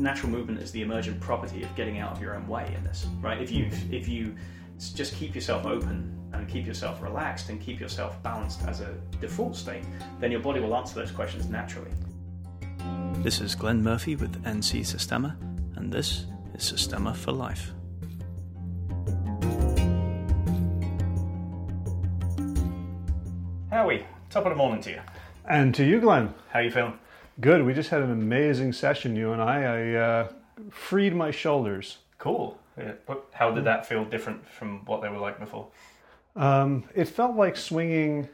natural movement is the emergent property of getting out of your own way in this, right? If you mm-hmm. if you just keep yourself open and keep yourself relaxed and keep yourself balanced as a default state, then your body will answer those questions naturally. This is Glenn Murphy with NC Systema, and this is Systema for Life. Howie, top of the morning to you. And to you, Glenn. How are you feeling? Good. We just had an amazing session, you and I. I uh, freed my shoulders. Cool. Yeah. How did that feel different from what they were like before? Um, it felt like swinging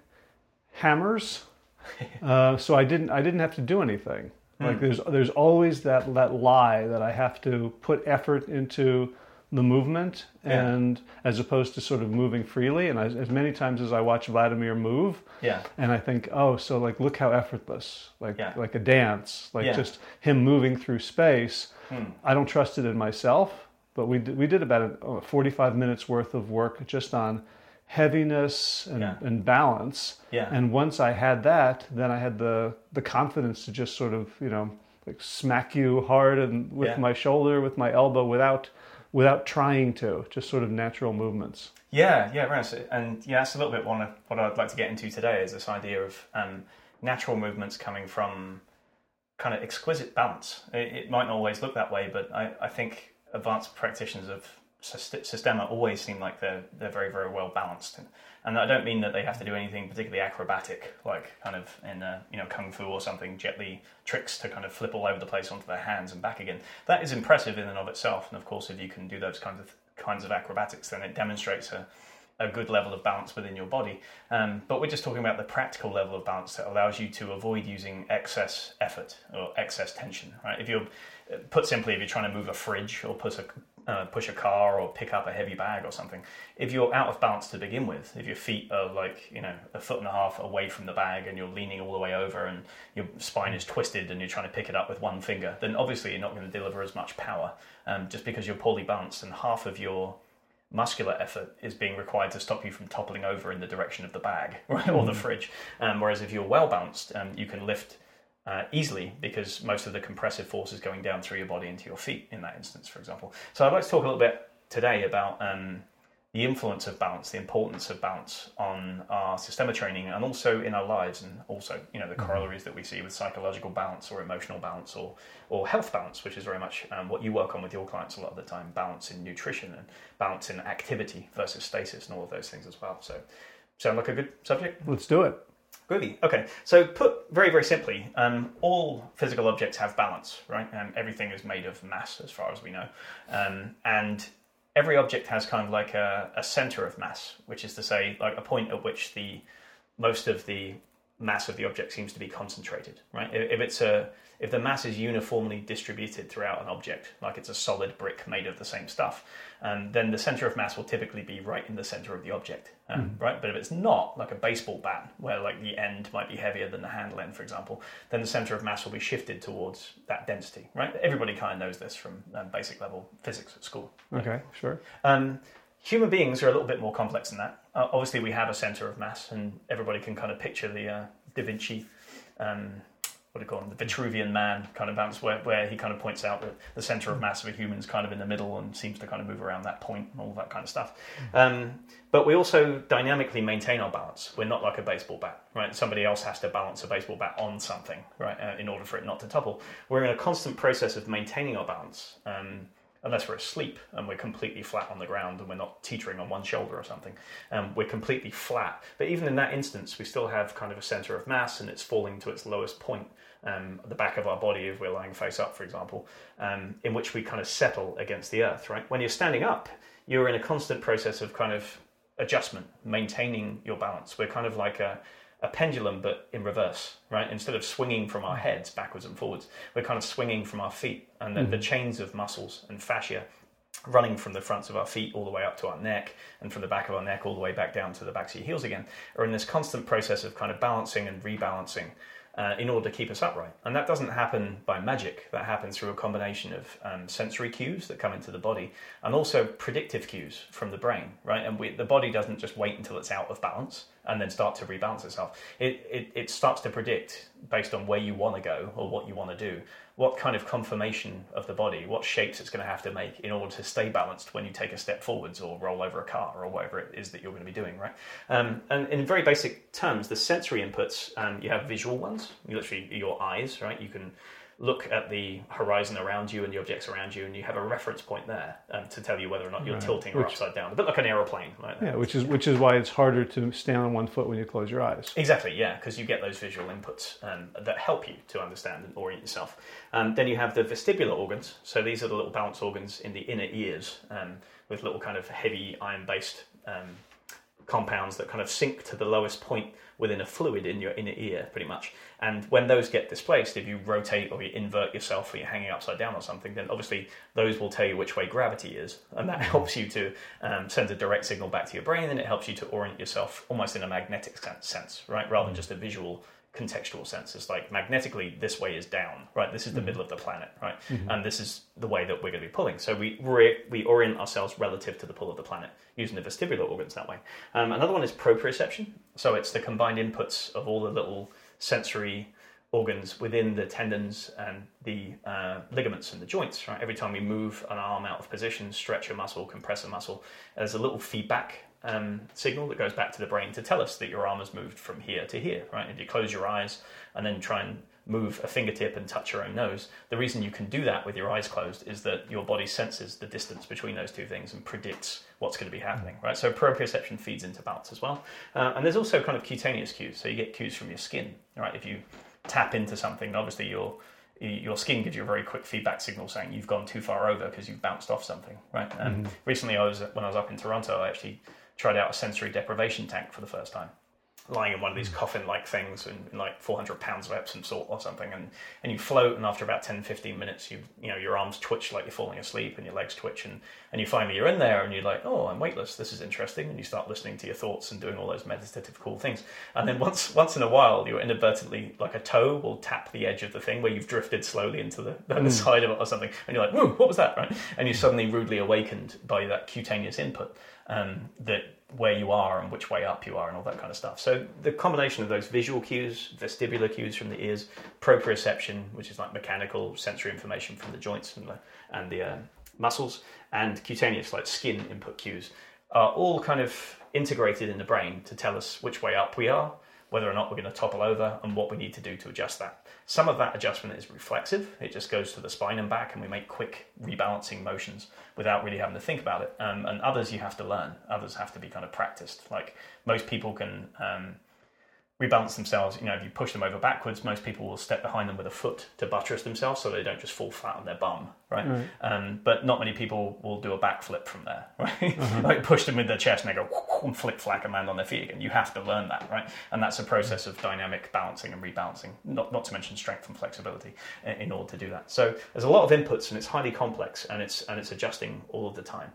hammers. uh, so I didn't. I didn't have to do anything. Like there's there's always that that lie that I have to put effort into the movement Yeah. and as opposed to sort of moving freely and as, as many times as I watch Vladimir move Yeah. and I think oh so like look how effortless like Yeah. like a dance like Yeah. just him moving through space Hmm. I don't trust it in myself but we did, we did about a, 45 minutes worth of work just on heaviness and, and balance Yeah. and once I had that then I had the the confidence to just sort of you know like smack you hard and with my shoulder with my elbow without without trying to just sort of natural movements Yeah, yeah, right. So- And yeah, that's a little bit one of what I'd like to get into today is this idea of um, natural movements coming from kind of exquisite balance. It, it might not always look that way, but I, I think advanced practitioners of syst- Systema always seem like they're they're very very well balanced. And, I don't mean that they have to do anything particularly acrobatic, like kind of in uh, you know kung fu or something, Jet Li tricks to kind of flip all over the place onto their hands and back again. That is impressive in and of itself. And of course, if you can do those kinds of kinds of acrobatics, then it demonstrates a a good level of balance within your body. Um, but we're just talking about the practical level of balance that allows you to avoid using excess effort or excess tension. Right? If you're, uh, put simply, if you're trying to move a fridge or put a uh, push a car or pick up a heavy bag or something, if you're out of balance to begin with, if your feet are like you know a foot and a half away from the bag and you're leaning all the way over and your spine is twisted and you're trying to pick it up with one finger, then obviously you're not going to deliver as much power um, just because you're poorly balanced and half of your muscular effort is being required to stop you from toppling over in the direction of the bag right, or the fridge. Um, whereas if you're well balanced, um, you can lift uh, easily because most of the compressive force is going down through your body into your feet in that instance, for example. So I'd like to talk a little bit today about um, the influence of balance, the importance of balance on our systema training and also in our lives, and also you know the corollaries that we see with psychological balance or emotional balance or or health balance, which is very much um, what you work on with your clients a lot of the time. Balance in nutrition and balance in activity versus stasis and all of those things as well. So, sound like a good subject? let's do it Groovy. Okay. So, put very, very simply, um, all physical objects have balance, right? Um, everything is made of mass, as far as we know. Um, and every object has kind of like a, a center of mass, which is to say, like a point at which the most of the mass of the object seems to be concentrated, right? If, if it's a if the mass is uniformly distributed throughout an object, like it's a solid brick made of the same stuff, um, then the center of mass will typically be right in the center of the object, um, right? But if it's not, like a baseball bat, where like the end might be heavier than the handle end, for example, then the center of mass will be shifted towards that density, right? Everybody kind of knows this from um, basic level physics at school. okay sure Um, human beings are a little bit more complex than that. Uh, obviously, we have a center of mass, and everybody can kind of picture the uh, Da Vinci, um, what do you call him, the Vitruvian man kind of bounce, where, where he kind of points out that the center of mass of a human is kind of in the middle and seems to kind of move around that point and all that kind of stuff. Um, but we also dynamically maintain our balance. We're not like a baseball bat, right? Somebody else has to balance a baseball bat on something, right, uh, in order for it not to topple. We're in a constant process of maintaining our balance. Um, unless we're asleep and we're completely flat on the ground and we're not teetering on one shoulder or something. Um, we're completely flat. But even in that instance, we still have kind of a center of mass and it's falling to its lowest point, um, at the back of our body if we're lying face up, for example, um, in which we kind of settle against the earth, right? When you're standing up, you're in a constant process of kind of adjustment, maintaining your balance. We're kind of like a, a pendulum, but in reverse, right? Instead of swinging from our heads backwards and forwards, we're kind of swinging from our feet, and then the chains of muscles and fascia running from the fronts of our feet all the way up to our neck, and from the back of our neck all the way back down to the backs of your heels again, are in this constant process of kind of balancing and rebalancing. Uh, in order to keep us upright. And that doesn't happen by magic. That happens through a combination of um, sensory cues that come into the body and also predictive cues from the brain, right? And we, the body doesn't just wait until it's out of balance and then start to rebalance itself. It, it, it starts to predict, based on where you want to go or what you want to do, what kind of conformation of the body, what shapes it's going to have to make in order to stay balanced when you take a step forwards or roll over a car or whatever it is that you're going to be doing, right? Um, and in very basic terms, the sensory inputs, um, you have visual ones, literally your eyes, right? You can look at the horizon around you and the objects around you, and you have a reference point there um, to tell you whether or not you're Right. tilting or upside down. A bit like an aeroplane, right? Yeah, which is which is why it's harder to stand on one foot when you close your eyes. Exactly, yeah, because you get those visual inputs um, that help you to understand and orient yourself. Um, then you have the vestibular organs. So these are the little balance organs in the inner ears um, with little kind of heavy iron based um, compounds that kind of sink to the lowest point within a fluid in your inner ear, pretty much. And when those get displaced, if you rotate or you invert yourself or you're hanging upside down or something, then obviously those will tell you which way gravity is. And that helps you to um, send a direct signal back to your brain and it helps you to orient yourself almost in a magnetic sense, right? Rather than just a visual contextual sense. It's like magnetically, this way is down, right? This is the middle of the planet, right? And this is the way that we're going to be pulling. So we re- we orient ourselves relative to the pull of the planet using the vestibular organs that way. Um, another one is proprioception. So it's the combined inputs of all the little sensory organs within the tendons and the uh, ligaments and the joints. Right, every time we move an arm out of position, stretch a muscle, compress a muscle, there's a little feedback um, signal that goes back to the brain to tell us that your arm has moved from here to here. Right, if you close your eyes and then try and move a fingertip and touch your own nose, the reason you can do that with your eyes closed is that your body senses the distance between those two things and predicts what's going to be happening. Right, so proprioception feeds into balance as well, uh, and there's also kind of cutaneous cues. So you get cues from your skin. Right, if you tap into something, obviously your your skin gives you a very quick feedback signal saying you've gone too far over because you've bounced off something, right? And recently, I was when I was up in Toronto, I actually tried out a sensory deprivation tank for the first time, lying in one of these hmm. coffin-like things and, and like 400 pounds of Epsom salt or something, and and you float, and after about 10, 15 minutes, you you know your arms twitch like you're falling asleep, and your legs twitch, and and you finally you're in there, and you're like, oh, I'm weightless. This is interesting, and you start listening to your thoughts and doing all those meditative cool things, and then once once in a while, you inadvertently like a toe will tap the edge of the thing where you've drifted slowly into the, the hmm. side of it or something, and you're like, whoa, what was that, right? And you're suddenly rudely awakened by that cutaneous input um, that where you are and which way up you are and all that kind of stuff. So the combination of those visual cues, vestibular cues from the ears, proprioception, which is like mechanical sensory information from the joints and the, and the uh, muscles, and cutaneous, like skin input cues, are all kind of integrated in the brain to tell us which way up we are, whether or not we're going to topple over, and what we need to do to adjust that. Some of that adjustment is reflexive, it just goes to the spine and back, and we make quick rebalancing motions without really having to think about it. Um, and others you have to learn, others have to be kind of practiced. Like most people can. Um, rebalance themselves. You know, if you push them over backwards, most people will step behind them with a foot to buttress themselves so they don't just fall flat on their bum, right? Right. Um, but not many people will do a backflip from there, right? like push them with their chest and they go and flip flack and land on their feet again. You have to learn that, right? And that's a process of dynamic balancing and rebalancing, not, not to mention strength and flexibility in, in order to do that. So there's a lot of inputs and it's highly complex and it's and it's adjusting all of the time.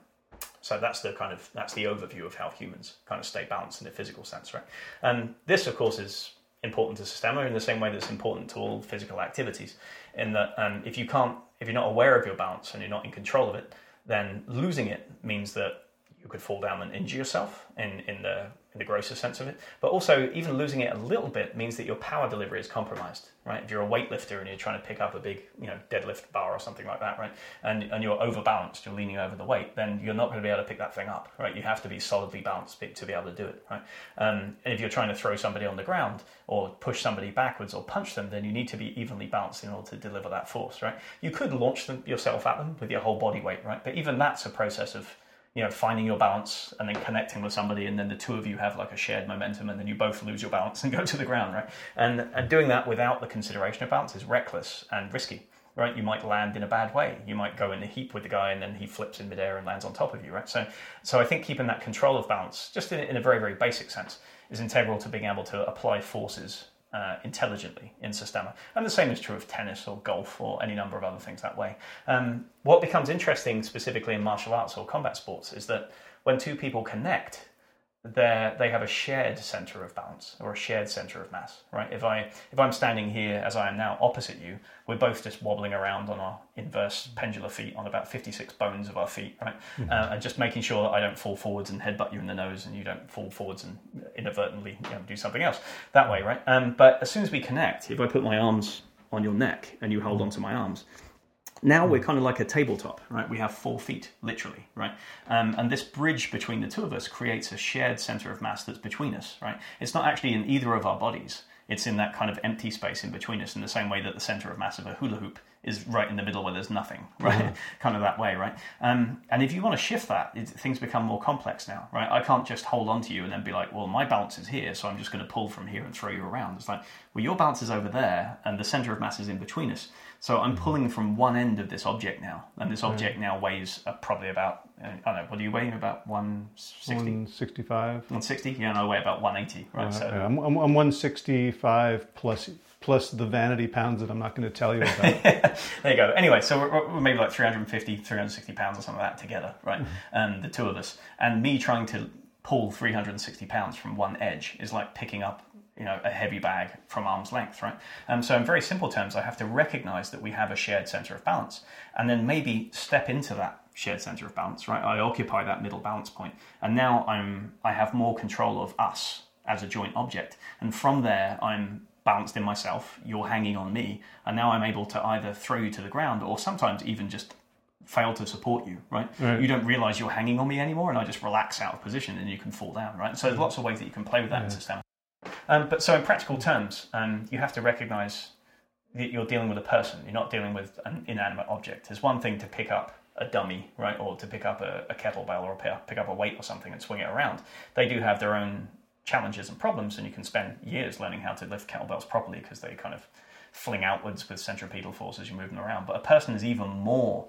So that's the kind of that's the overview of how humans kind of stay balanced in a physical sense, right? And this, of course, is important to Systema in the same way that it's important to all physical activities. In that, um, if you can't, if you're not aware of your balance and you're not in control of it, then losing it means that you could fall down and injure yourself in, in the in the grosser sense of it. But also, even losing it a little bit means that your power delivery is compromised, right? If you're a weightlifter and you're trying to pick up a big, you know, deadlift bar or something like that, right? And and you're overbalanced, you're leaning over the weight, then you're not going to be able to pick that thing up, right? You have to be solidly balanced to be able to do it, right? Um, and if you're trying to throw somebody on the ground or push somebody backwards or punch them, then you need to be evenly balanced in order to deliver that force, right? You could launch them yourself at them with your whole body weight, right? But even that's a process of you know, finding your balance and then connecting with somebody, and then the two of you have like a shared momentum, and then you both lose your balance and go to the ground, right? And, and doing that without the consideration of balance is reckless and risky, right? You might land in a bad way. You might go in a heap with the guy, and then he flips in midair and lands on top of you, right? So, so I think keeping that control of balance, just in, in a very, very basic sense, is integral to being able to apply forces uh, intelligently in Systema. And the same is true of tennis or golf or any number of other things that way. Um, what becomes interesting specifically in martial arts or combat sports is that when two people connect, they they have a shared center of balance or a shared center of mass, right? If I if I'm standing here as I am now opposite you, we're both just wobbling around on our inverse pendular feet on about 56 bones of our feet, right? Uh, and just making sure that I don't fall forwards and headbutt you in the nose, and you don't fall forwards and inadvertently you know, do something else that way, right? Um, but as soon as we connect, if I put my arms on your neck and you hold onto my arms, now we're kind of like a tabletop, right? We have four feet, literally, right? Um, and this bridge between the two of us creates a shared center of mass that's between us, right? It's not actually in either of our bodies. It's in that kind of empty space in between us, in the same way that the center of mass of a hula hoop is right in the middle where there's nothing, right? Mm-hmm. kind of that way, right? Um, and if you want to shift that, it, things become more complex now, right? I can't just hold on to you and then be like, well, my balance is here, so I'm just going to pull from here and throw you around. It's like, well, your balance is over there, and the center of mass is in between us. So I'm mm-hmm. pulling from one end of this object now, and this object now weighs uh, probably about uh, I don't know. What do you weigh? About one sixty. One sixty-five. One sixty. Yeah, and I weigh about one eighty. Right. Uh, so yeah, I'm, I'm, I'm one sixty-five plus plus the vanity pounds that I'm not going to tell you about. there you go. Anyway, so we're, we're, maybe like 350, 360 pounds or something like that together, right? And mm-hmm. um, the two of us, and me trying to pull 360 pounds from one edge is like picking up you know, a heavy bag from arm's length, right? Um, so in very simple terms, I have to recognize that we have a shared center of balance, and then maybe step into that shared center of balance, right? I occupy that middle balance point, and now I'm I have more control of us as a joint object, and from there I'm balanced in myself. You're hanging on me, and now I'm able to either throw you to the ground or sometimes even just fail to support you, right? right? You don't realize you're hanging on me anymore, and I just relax out of position, and you can fall down, right? So there's lots of ways that you can play with that yeah. system. Um, but so in practical terms, um, you have to recognize that you're dealing with a person. You're not dealing with an inanimate object. There's one thing to pick up a dummy, right, or to pick up a, a kettlebell or pick up a weight or something and swing it around. They do have their own challenges and problems, and you can spend years learning how to lift kettlebells properly because they kind of fling outwards with centripetal force as you move them around. But a person is even more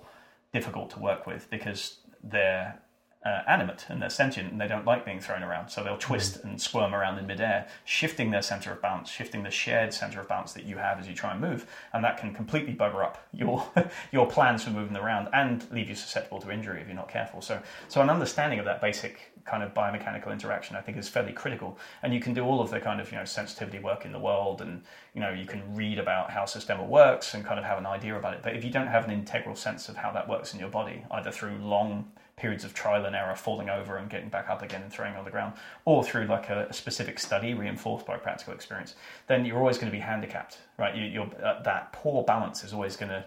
difficult to work with because they're uh, animate and they're sentient and they don't like being thrown around. So they'll twist mm. and squirm around in midair, shifting their center of balance, shifting the shared center of balance that you have as you try and move. And that can completely bugger up your your plans for moving around and leave you susceptible to injury if you're not careful. So so an understanding of that basic kind of biomechanical interaction I think is fairly critical. And you can do all of the kind of you know sensitivity work in the world and you know you can read about how Systema works and kind of have an idea about it. But if you don't have an integral sense of how that works in your body, either through long periods of trial and error, falling over and getting back up again and throwing on the ground, or through like a, a specific study reinforced by practical experience, then you're always going to be handicapped, right? You, uh, that poor balance is always going to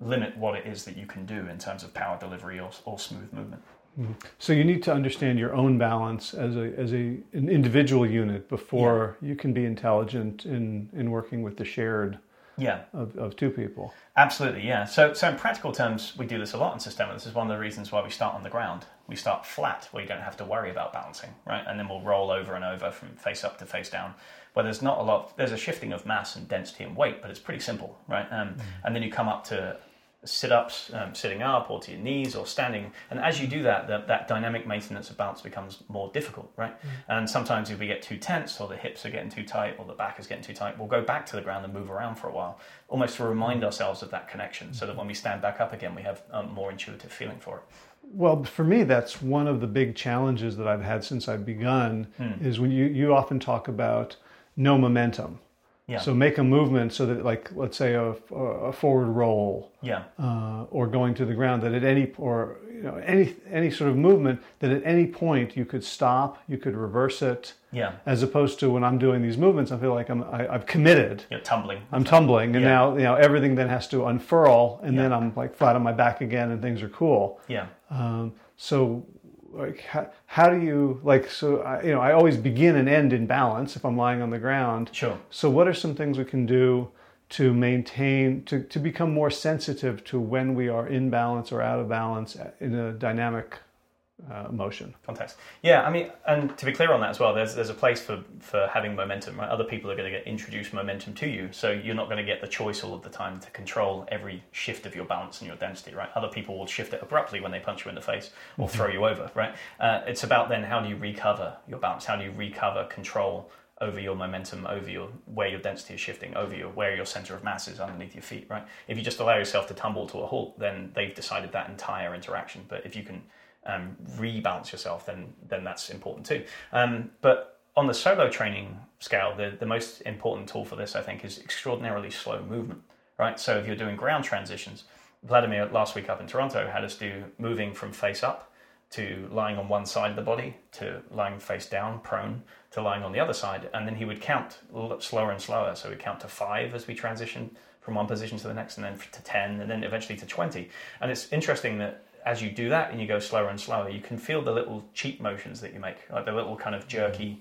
limit what it is that you can do in terms of power delivery or, or smooth movement. Mm-hmm. So you need to understand your own balance as a as a an individual unit before yeah. you can be intelligent in in working with the shared yeah. Of, of two people. Absolutely yeah. So so in practical terms we do this a lot in Systema. This is one of the reasons why we start on the ground. We start flat where you don't have to worry about balancing right? And then we'll roll over and over from face up to face down where there's not a lot there's a shifting of mass and density and weight but it's pretty simple right? Um, mm. and then you come up to sit ups, um, sitting up, or to your knees, or standing. And as you do that, the, that dynamic maintenance of balance becomes more difficult, right? Mm. And sometimes if we get too tense, or the hips are getting too tight, or the back is getting too tight, we'll go back to the ground and move around for a while, almost to remind mm. ourselves of that connection, so that when we stand back up again, we have a more intuitive feeling for it. Well, for me, that's one of the big challenges that I've had since I've begun. Mm. Is when you you often talk about no momentum yeah. So make a movement so that, like, let's say a, a forward roll, yeah, uh, or going to the ground. That at any or you know any any sort of movement that at any point you could stop, you could reverse it. Yeah. As opposed to when I'm doing these movements, I feel like I'm I, i have committed. You're tumbling. I'm tumbling, and yeah. now you know everything then has to unfurl, and yeah. then I'm like flat on my back again, and things are cool. Yeah. Um, so like how, how do you like so I, you know i always begin and end in balance if i'm lying on the ground. Sure. So what are some things we can do to maintain to, to become more sensitive to when we are in balance or out of balance uh, in a dynamic uh, motion. Context. Yeah, I mean, and to be clear on that as well, there's there's a place for for having momentum. Right? Other people are going to get introduced momentum to you, so you're not going to get the choice all of the time to control every shift of your balance and your density. Right? Other people will shift it abruptly when they punch you in the face or mm-hmm. throw you over. Right? Uh, it's about then how do you recover your balance? How do you recover control? over your momentum, over your where your density is shifting, over your where your center of mass is underneath your feet, right? If you just allow yourself to tumble to a halt, then they've decided that entire interaction. But if you can um, rebalance yourself, then then that's important too. Um, but on the solo training scale, the, the most important tool for this, I think, is extraordinarily slow movement. Right. So if you're doing ground transitions, Vladimir last week up in Toronto had us do moving from face up to lying on one side of the body to lying face down, prone, to lying on the other side, and then he would count slower and slower. So we'd count to five as we transition from one position to the next, and then to 10, and then eventually to 20. And it's interesting that as you do that and you go slower and slower, you can feel the little cheat motions that you make, like the little kind of jerky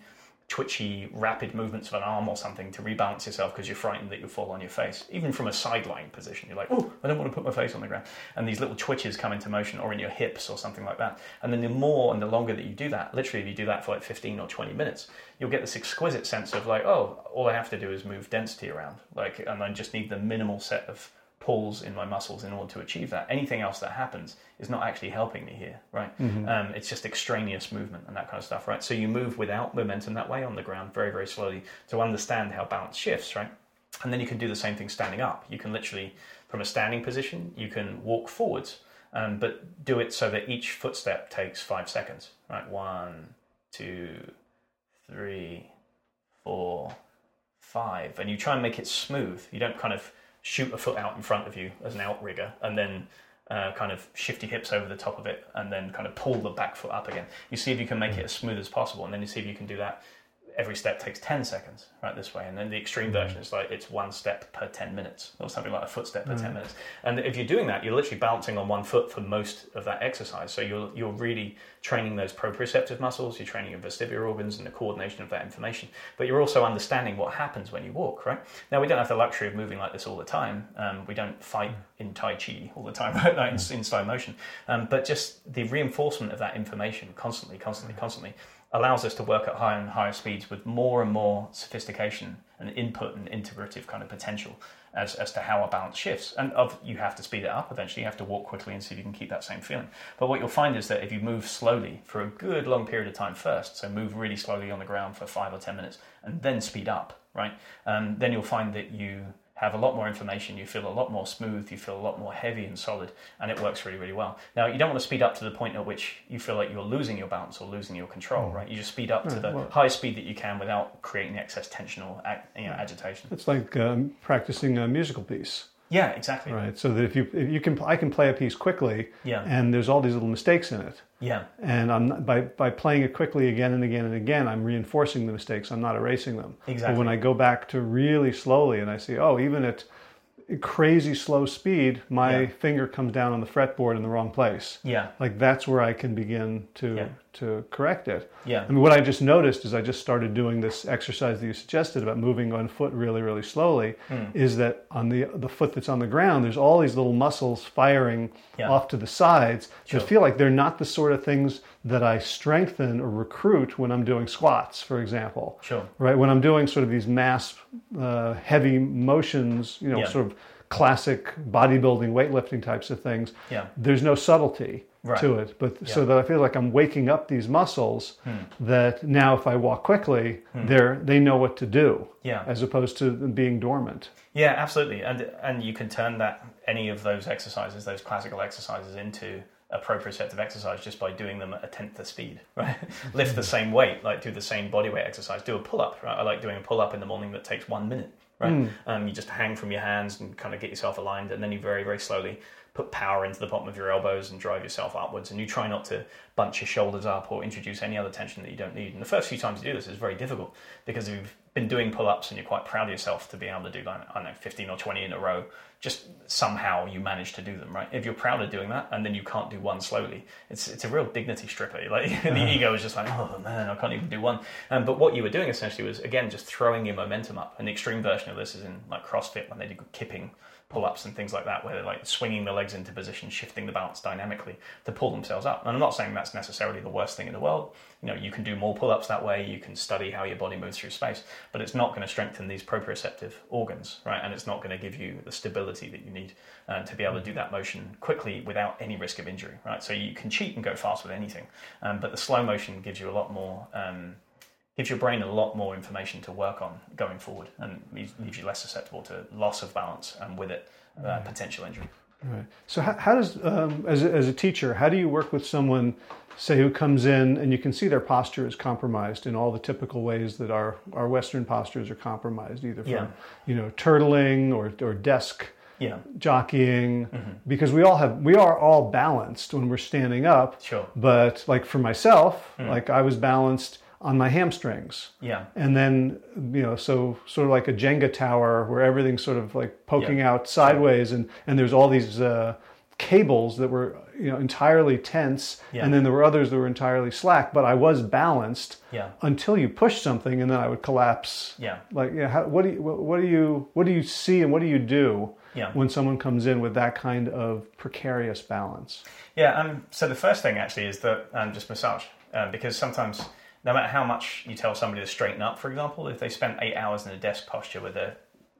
twitchy, rapid movements of an arm or something to rebalance yourself because you're frightened that you'll fall on your face. Even from a sideline position, you're like, oh, I don't want to put my face on the ground. And these little twitches come into motion or in your hips or something like that. And then the more and the longer that you do that, literally, if you do that for like 15 or 20 minutes, you'll get this exquisite sense of like, oh, all I have to do is move density around. Like, and I just need the minimal set of pulls in my muscles in order to achieve that. Anything else that happens is not actually helping me here, right? Mm-hmm. Um, it's just extraneous movement and that kind of stuff, right? So you move without momentum that way on the ground very, very slowly to understand how balance shifts, right? And then you can do the same thing standing up. You can literally, from a standing position, you can walk forwards, um, but do it so that each footstep takes five seconds, right? One, two, three, four, five. And you try and make it smooth. You don't kind of shoot a foot out in front of you as an outrigger, and then uh, kind of shift your hips over the top of it, and then kind of pull the back foot up again. You see if you can make it as smooth as possible, and then you see if you can do that every step takes 10 seconds right this way. And then the extreme mm. version is like it's one step per 10 minutes or something like a footstep per mm. 10 minutes. And if you're doing that you're literally balancing on one foot for most of that exercise. So you're you're really training those proprioceptive muscles you're training your vestibular organs and the coordination of that information. But you're also understanding what happens when you walk right? Now we don't have the luxury of moving like this all the time. Um, we don't fight in tai chi all the time right like in, in slow motion. Um, but just the reinforcement of that information constantly constantly constantly allows us to work at higher and higher speeds with more and more sophistication and input and integrative kind of potential as, as to how our balance shifts. And of, you have to speed it up eventually. You have to walk quickly and see if you can keep that same feeling. But what you'll find is that if you move slowly for a good long period of time first, so move really slowly on the ground for five or ten minutes, and then speed up, right? Um, then you'll find that you have a lot more information, you feel a lot more smooth, you feel a lot more heavy and solid, and it works really, really well. Now, you don't want to speed up to the point at which you feel like you're losing your balance or losing your control, mm. right? You just speed up to the well, highest speed that you can without creating excess tension or you know, agitation. It's like um, practicing a musical piece. Yeah, exactly. Right. So that if you if you can, I can play a piece quickly. Yeah. And there's all these little mistakes in it. Yeah. And I'm not, by by playing it quickly again and again and again, I'm reinforcing the mistakes. I'm not erasing them. Exactly. But when I go back to really slowly and I see, oh, even at crazy slow speed, my yeah. finger comes down on the fretboard in the wrong place. Yeah. Like that's where I can begin to yeah. To correct it. Yeah. I mean what I just noticed is I just started doing this exercise that you suggested about moving on foot really, really slowly, mm. is that on the the foot that's on the ground, there's all these little muscles firing yeah. off to the sides sure. that feel like they're not the sort of things that I strengthen or recruit when I'm doing squats, for example. Sure. Right? When I'm doing sort of these mass uh, heavy motions, you know, yeah. sort of classic bodybuilding, weightlifting types of things, yeah. there's no subtlety right. to it. But yeah. so that I feel like I'm waking up these muscles hmm. that now if I walk quickly, hmm. they're they know what to do. Yeah. As opposed to being dormant. Yeah, absolutely. And and you can turn that any of those exercises, those classical exercises into a proprioceptive exercise just by doing them at a tenth the speed, right? Lift the same weight, like do the same body weight exercise, do a pull up, right? I like doing a pull up in the morning that takes one minute, right? Mm. Um, you just hang from your hands and kind of get yourself aligned, and then you very, very slowly put power into the bottom of your elbows and drive yourself upwards. And you try not to bunch your shoulders up or introduce any other tension that you don't need. And the first few times you do this is very difficult because you've been doing pull ups and you're quite proud of yourself to be able to do, like, I don't know, 15 or 20 in a row just somehow you manage to do them, right? If you're proud of doing that and then you can't do one slowly, it's it's a real dignity stripper. Like the ego is just like, oh man, I can't even do one. Um, but what you were doing essentially was again just throwing your momentum up. An extreme version of this is in like CrossFit when they do kipping pull-ups and things like that, where they're like swinging the legs into position, shifting the balance dynamically to pull themselves up. And I'm not saying that's necessarily the worst thing in the world. You know, you can do more pull-ups that way. You can study how your body moves through space, but it's not going to strengthen these proprioceptive organs, right? And it's not going to give you the stability that you need uh, to be able to do that motion quickly without any risk of injury, right? So you can cheat and go fast with anything, um, but the slow motion gives you a lot more. Um, gives your brain a lot more information to work on going forward and leaves you less susceptible to loss of balance and with it uh, right. potential injury. Right. So how, how does, um, as, a, as a teacher, how do you work with someone, say, who comes in and you can see their posture is compromised in all the typical ways that our, our Western postures are compromised, either from, yeah. you know, turtling or, or desk Yeah. jockeying, because we all have we are all balanced when we're standing up. Sure. But like for myself, like I was balanced on my hamstrings. Yeah. And then, you know, so sort of like a Jenga tower where everything's sort of like poking Yeah. out sideways, and and there's all these uh, cables that were you know entirely tense, Yeah. and then there were others that were entirely slack. But I was balanced Yeah. until you push something, and then I would collapse. Yeah. Like, yeah, how, what do you what do you what do you see, and what do you do Yeah. when someone comes in with that kind of precarious balance? Yeah, um, so the first thing actually is that um, just massage, um, because sometimes no matter how much you tell somebody to straighten up, for example, if they spent eight hours in a desk posture with their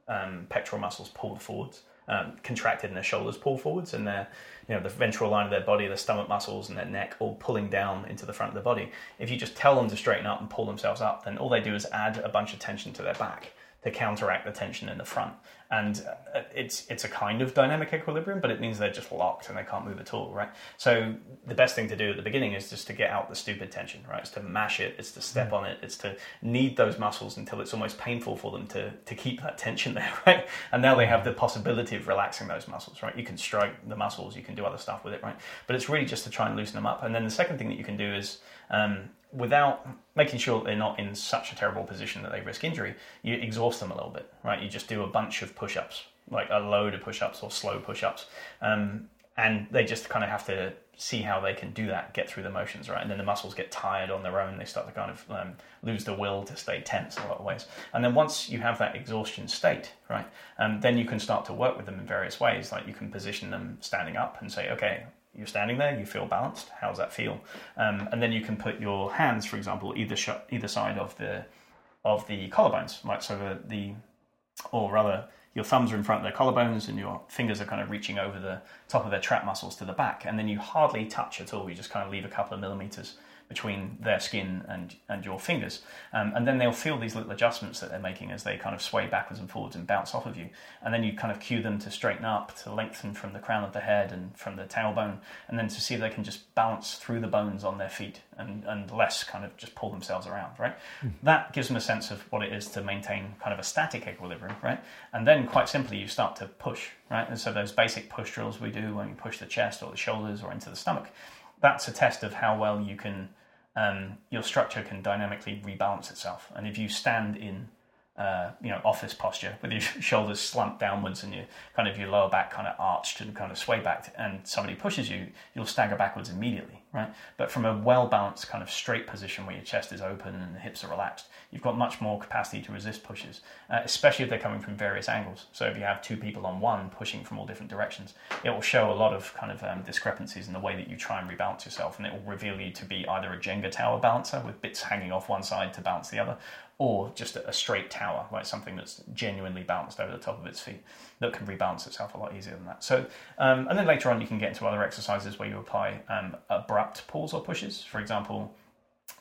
um, pectoral muscles pulled forwards, um, contracted, and their shoulders pulled forwards, and their you know the ventral line of their body, their stomach muscles, and their neck all pulling down into the front of the body. If you just tell them to straighten up and pull themselves up, then all they do is add a bunch of tension to their back to counteract the tension in the front. And uh, it's it's a kind of dynamic equilibrium, but it means they're just locked and they can't move at all, right? So the best thing to do at the beginning is just to get out the stupid tension, right? It's to mash it, it's to step on it, it's to knead those muscles until it's almost painful for them to to keep that tension there, right? And now they have the possibility of relaxing those muscles, right? You can strike the muscles, you can do other stuff with it, right? But it's really just to try and loosen them up. And then the second thing that you can do is um, without making sure that they're not in such a terrible position that they risk injury, you exhaust them a little bit, right? You just do a bunch of push ups, like a load of push ups or slow push ups. Um, and they just kind of have to see how they can do that, get through the motions, right? And then the muscles get tired on their own. They start to kind of um, lose the will to stay tense in a lot of ways. And then once you have that exhaustion state, right, um, then you can start to work with them in various ways. Like you can position them standing up and say, okay, you're standing there, you feel balanced. How does that feel? Um, and then you can put your hands, for example, either sh- either side of the of the collarbones, like so the, the or rather your thumbs are in front of their collarbones and your fingers are kind of reaching over the top of their trap muscles to the back and then you hardly touch at all you just kind of leave a couple of millimeters between their skin and, and your fingers. Um, and then they'll feel these little adjustments that they're making as they kind of sway backwards and forwards and bounce off of you. And then you kind of cue them to straighten up, to lengthen from the crown of the head and from the tailbone, and then to see if they can just bounce through the bones on their feet and, and less kind of just pull themselves around, right? That gives them a sense of what it is to maintain kind of a static equilibrium, right? And then quite simply, you start to push, right? And so those basic push drills we do when you push the chest or the shoulders or into the stomach, that's a test of how well you can um, your structure can dynamically rebalance itself. And if you stand in, uh, you know, office posture with your shoulders slumped downwards and your kind of your lower back kind of arched and kind of sway back, and somebody pushes you, you'll stagger backwards immediately, right? But from a well balanced kind of straight position where your chest is open and the hips are relaxed, you've got much more capacity to resist pushes, uh, especially if they're coming from various angles. So if you have two people on one pushing from all different directions, it will show a lot of kind of um, discrepancies in the way that you try and rebalance yourself, and it will reveal you to be either a Jenga tower balancer with bits hanging off one side to balance the other, or just a, straight tower, like something that's genuinely balanced over the top of its feet that can rebalance itself a lot easier than that. So, um, and then later on, you can get into other exercises where you apply um, abrupt pulls or pushes. For example,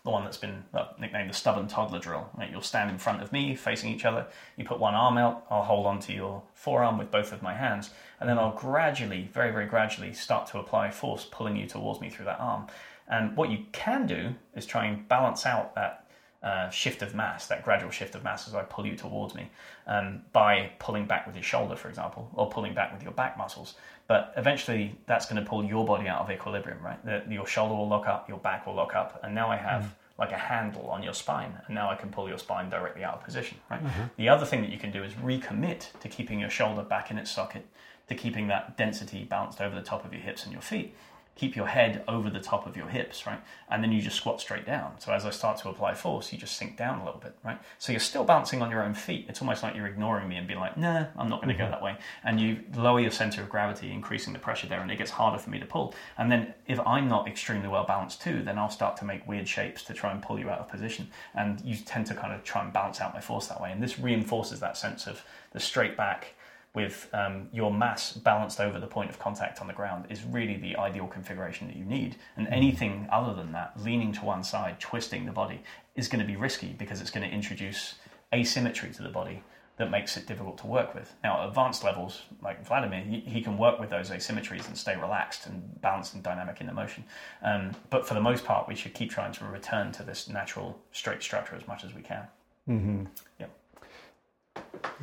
the one that's been uh, nicknamed the stubborn toddler drill. Right? You'll stand in front of me, facing each other. You put one arm out. I'll hold onto your forearm with both of my hands, and then I'll gradually, very, very gradually, start to apply force, pulling you towards me through that arm. And what you can do is try and balance out that uh, shift of mass, that gradual shift of mass as I pull you towards me, um, by pulling back with your shoulder, for example, or pulling back with your back muscles. But eventually, that's going to pull your body out of equilibrium, right? The, your shoulder will lock up, your back will lock up, and now I have like a handle on your spine, and now I can pull your spine directly out of position, right? The other thing that you can do is recommit to keeping your shoulder back in its socket, to keeping that density balanced over the top of your hips and your feet keep your head over the top of your hips, right? And then you just squat straight down. So as I start to apply force, you just sink down a little bit, right? So you're still bouncing on your own feet. It's almost like you're ignoring me and being like, nah, I'm not going to go mm-hmm. that way. And you lower your center of gravity, increasing the pressure there, and it gets harder for me to pull. And then if I'm not extremely well balanced too, then I'll start to make weird shapes to try and pull you out of position. And you tend to kind of try and balance out my force that way. And this reinforces that sense of the straight back with um, your mass balanced over the point of contact on the ground is really the ideal configuration that you need. And anything other than that, leaning to one side, twisting the body, is going to be risky because it's going to introduce asymmetry to the body that makes it difficult to work with. Now, advanced levels, like Vladimir, he, he can work with those asymmetries and stay relaxed and balanced and dynamic in the motion. Um, but for the most part, we should keep trying to return to this natural straight structure as much as we can. Mm-hmm. Yeah.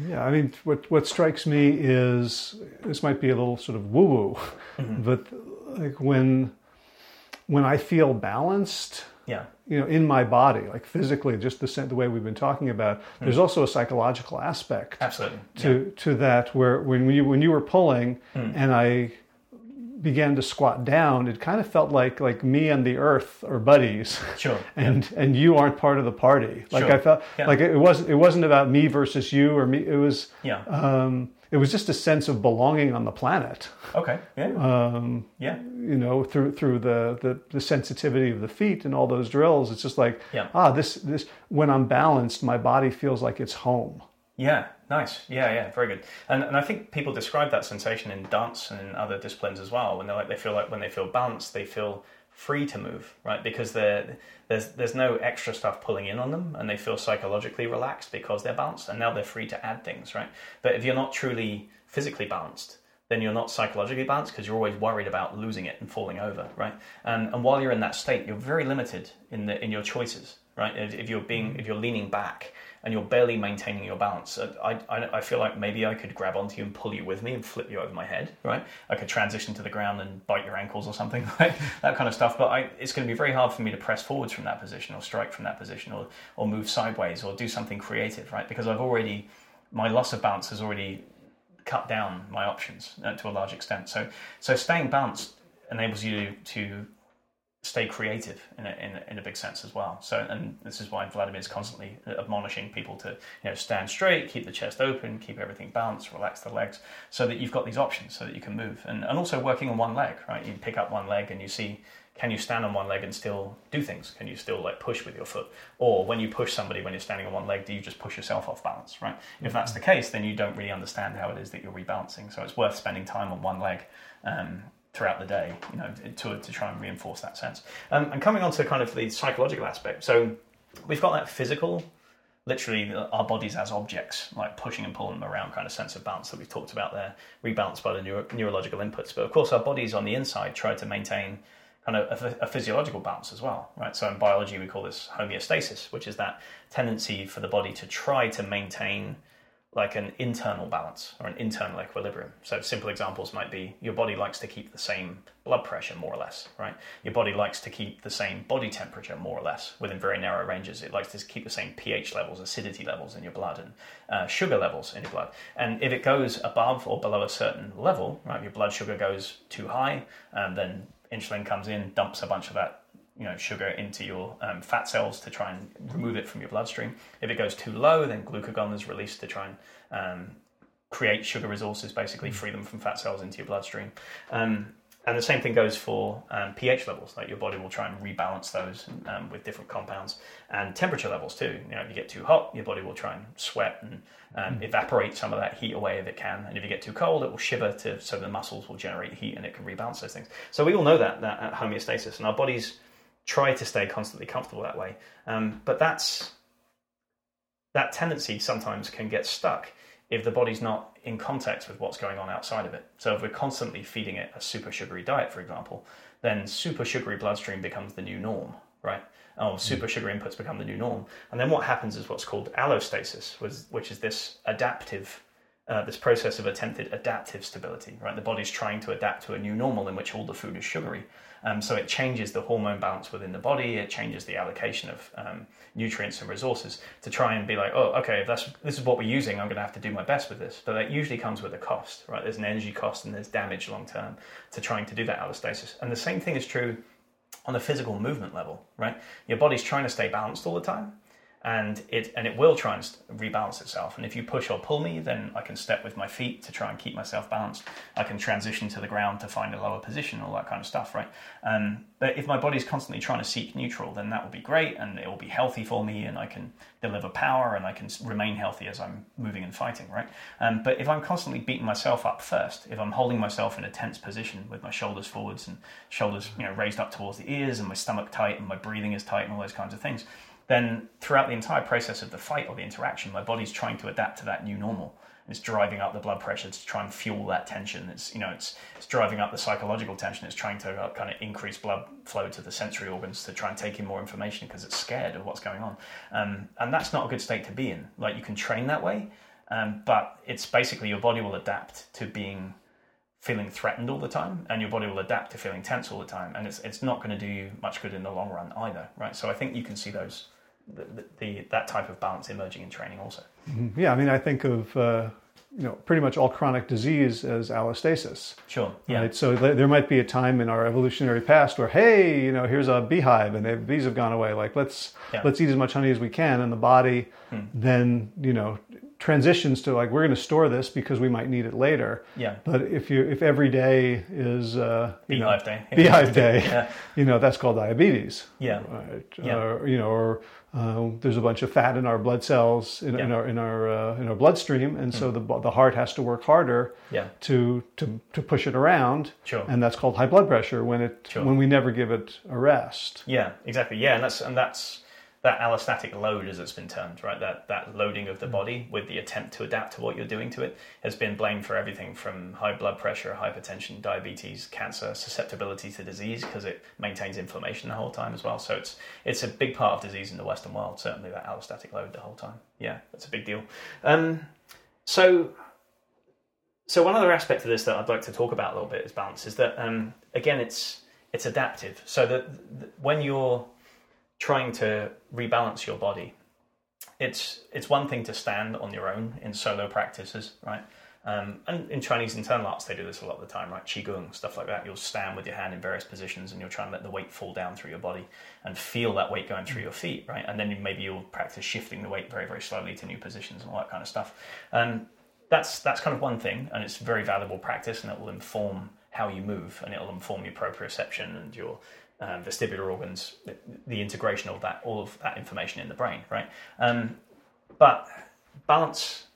Yeah, I mean, what what strikes me is this might be a little sort of woo woo, Mm-hmm. but like when when I feel balanced, Yeah. you know, in my body, like physically, just the the way we've been talking about. There's also a psychological aspect Absolutely. to to that where when you when you were pulling Hmm. and I began to squat down, it kind of felt like like me and the earth are buddies. Sure. And and you aren't part of the party. Like Sure. I felt Yeah. like it wasn't it wasn't about me versus you or me. It was Yeah. um, it was just a sense of belonging on the planet. Okay. Yeah. Um, yeah. you know, through through the, the the sensitivity of the feet and all those drills. It's just like Yeah. ah, this this when I'm balanced, my body feels like it's home. Yeah, nice. Yeah, yeah, very good. And and I think people describe that sensation in dance and in other disciplines as well. When they like they feel like when they feel balanced, they feel free to move, right? Because there's there's no extra stuff pulling in on them, and they feel psychologically relaxed because they're balanced, and now they're free to add things, right? But if you're not truly physically balanced, then you're not psychologically balanced because you're always worried about losing it and falling over, right? And and while you're in that state, you're very limited in the in your choices, right? If if you're being mm. if you're leaning back and you're barely maintaining your balance, uh, I, I I feel like maybe I could grab onto you and pull you with me and flip you over my head, right? I could transition to the ground and bite your ankles or something, right? That kind of stuff. But I, it's going to be very hard for me to press forwards from that position or strike from that position or or move sideways or do something creative, right? Because I've already my loss of balance has already cut down my options uh, to a large extent. So, so staying balanced enables you to stay creative in a, in a, in a big sense as well. So, and this is why Vladimir is constantly admonishing people to you know stand straight, keep the chest open, keep everything balanced, relax the legs, so that you've got these options, so that you can move, and and also working on one leg, right? You pick up one leg and you see. Can you stand on one leg and still do things? Can you still like push with your foot? Or when you push somebody when you're standing on one leg, do you just push yourself off balance, right? If that's the case, then you don't really understand how it is that you're rebalancing. So it's worth spending time on one leg um, throughout the day, you know, to, to try and reinforce that sense. Um, and coming on to kind of the psychological aspect. So we've got that physical, literally our bodies as objects, like pushing and pulling them around kind of sense of balance that we've talked about there, rebalanced by the neuro- neurological inputs. But of course, our bodies on the inside try to maintain kind of a, a, physiological balance as well, right? So in biology, we call this homeostasis, which is that tendency for the body to try to maintain like an internal balance or an internal equilibrium. So simple examples might be your body likes to keep the same blood pressure more or less, right? Your body likes to keep the same body temperature more or less within very narrow ranges. It likes to keep the same pH levels, acidity levels in your blood, and uh, sugar levels in your blood. And if it goes above or below a certain level, right, your blood sugar goes too high, and then insulin comes in, dumps a bunch of that you know sugar into your um, fat cells to try and remove it from your bloodstream. If it goes too low, then glucagon is released to try and um, create sugar resources, basically free them from fat cells into your bloodstream. Um, and the same thing goes for um, pH levels. Like your body will try and rebalance those um, with different compounds, and temperature levels too. You know, if you get too hot, your body will try and sweat and um, evaporate some of that heat away if it can. And if you get too cold, it will shiver to so the muscles will generate heat and it can rebalance those things. So we all know that that homeostasis, and our bodies try to stay constantly comfortable that way. Um, but that's that tendency sometimes can get stuck if the body's not in context with what's going on outside of it. So if we're constantly feeding it a super sugary diet, for example, then super sugary bloodstream becomes the new norm, right? Oh, super sugar inputs become the new norm. And then what happens is what's called allostasis, which is this adaptive uh, this process of attempted adaptive stability, right? The body's trying to adapt to a new normal in which all the food is sugary. Um, so it changes the hormone balance within the body. It changes the allocation of um, nutrients and resources to try and be like, oh, okay, that's this is what we're using, I'm going to have to do my best with this. But that usually comes with a cost, right? There's an energy cost and there's damage long term to trying to do that allostasis. And the same thing is true on the physical movement level, right? Your body's trying to stay balanced all the time and it and it will try and rebalance itself. And if you push or pull me, then I can step with my feet to try and keep myself balanced. I can transition to the ground to find a lower position, all that kind of stuff, right? Um, but if my body's constantly trying to seek neutral, then that will be great, and it will be healthy for me, and I can deliver power, and I can remain healthy as I'm moving and fighting, right? Um, but if I'm constantly beating myself up first, if I'm holding myself in a tense position with my shoulders forwards and shoulders, you know, raised up towards the ears, and my stomach tight, and my breathing is tight, and all those kinds of things then throughout the entire process of the fight or the interaction, my body's trying to adapt to that new normal. It's driving up the blood pressure to try and fuel that tension. It's you know it's it's driving up the psychological tension. It's trying to uh, kind of increase blood flow to the sensory organs to try and take in more information because it's scared of what's going on. Um, and that's not a good state to be in. Like you can train that way, Um, but it's basically your body will adapt to being feeling threatened all the time, and your body will adapt to feeling tense all the time, and it's it's not going to do you much good in the long run either, right? So I think you can see those the, the, that type of balance emerging in training also. Yeah, I mean, I think of uh, you know pretty much all chronic disease as allostasis. Sure. Yeah. Right. So th- there might be a time in our evolutionary past where, hey, you know, here's a beehive and the bees have gone away. Like let's Yeah. let's eat as much honey as we can, and the body then you know transitions to like we're going to store this because we might need it later. Yeah. But if you if every day is uh, Beehive know, day. beehive day, Yeah. you know that's called diabetes. Yeah. Right. Yeah. Or, you know, or uh, there's a bunch of fat in our blood cells in, in Yeah. Hmm. our in our uh, in our bloodstream, and so the the heart has to work harder Yeah. to to to push it around. Sure. And that's called high blood pressure when it Sure. when we never give it a rest. Yeah, exactly. Yeah, and that's and that's that allostatic load, as it's been termed, right? That that loading of the Mm. body with the attempt to adapt to what you're doing to it has been blamed for everything from high blood pressure, hypertension, diabetes, cancer, susceptibility to disease because it maintains inflammation the whole time as well. So it's it's a big part of disease in the Western world. Certainly that allostatic load the whole time. Yeah, that's a big deal. Um, so so one other aspect of this that I'd like to talk about a little bit is balance. Is that um, again, it's it's adaptive. So that when you're trying to rebalance your body, it's it's one thing to stand on your own in solo practices, right? Um, and in Chinese internal arts, they do this a lot of the time, right? Qigong, stuff like that. You'll stand with your hand in various positions and you'll try and let the weight fall down through your body and feel that weight going through your feet, right? And then maybe you'll practice shifting the weight very, very slowly to new positions and all that kind of stuff. Um, that's that's kind of one thing, and it's very valuable practice, and it will inform how you move, and it will inform your proprioception and your um, vestibular organs, the, the integration of that, all of that information in the brain, right? Um, but balance,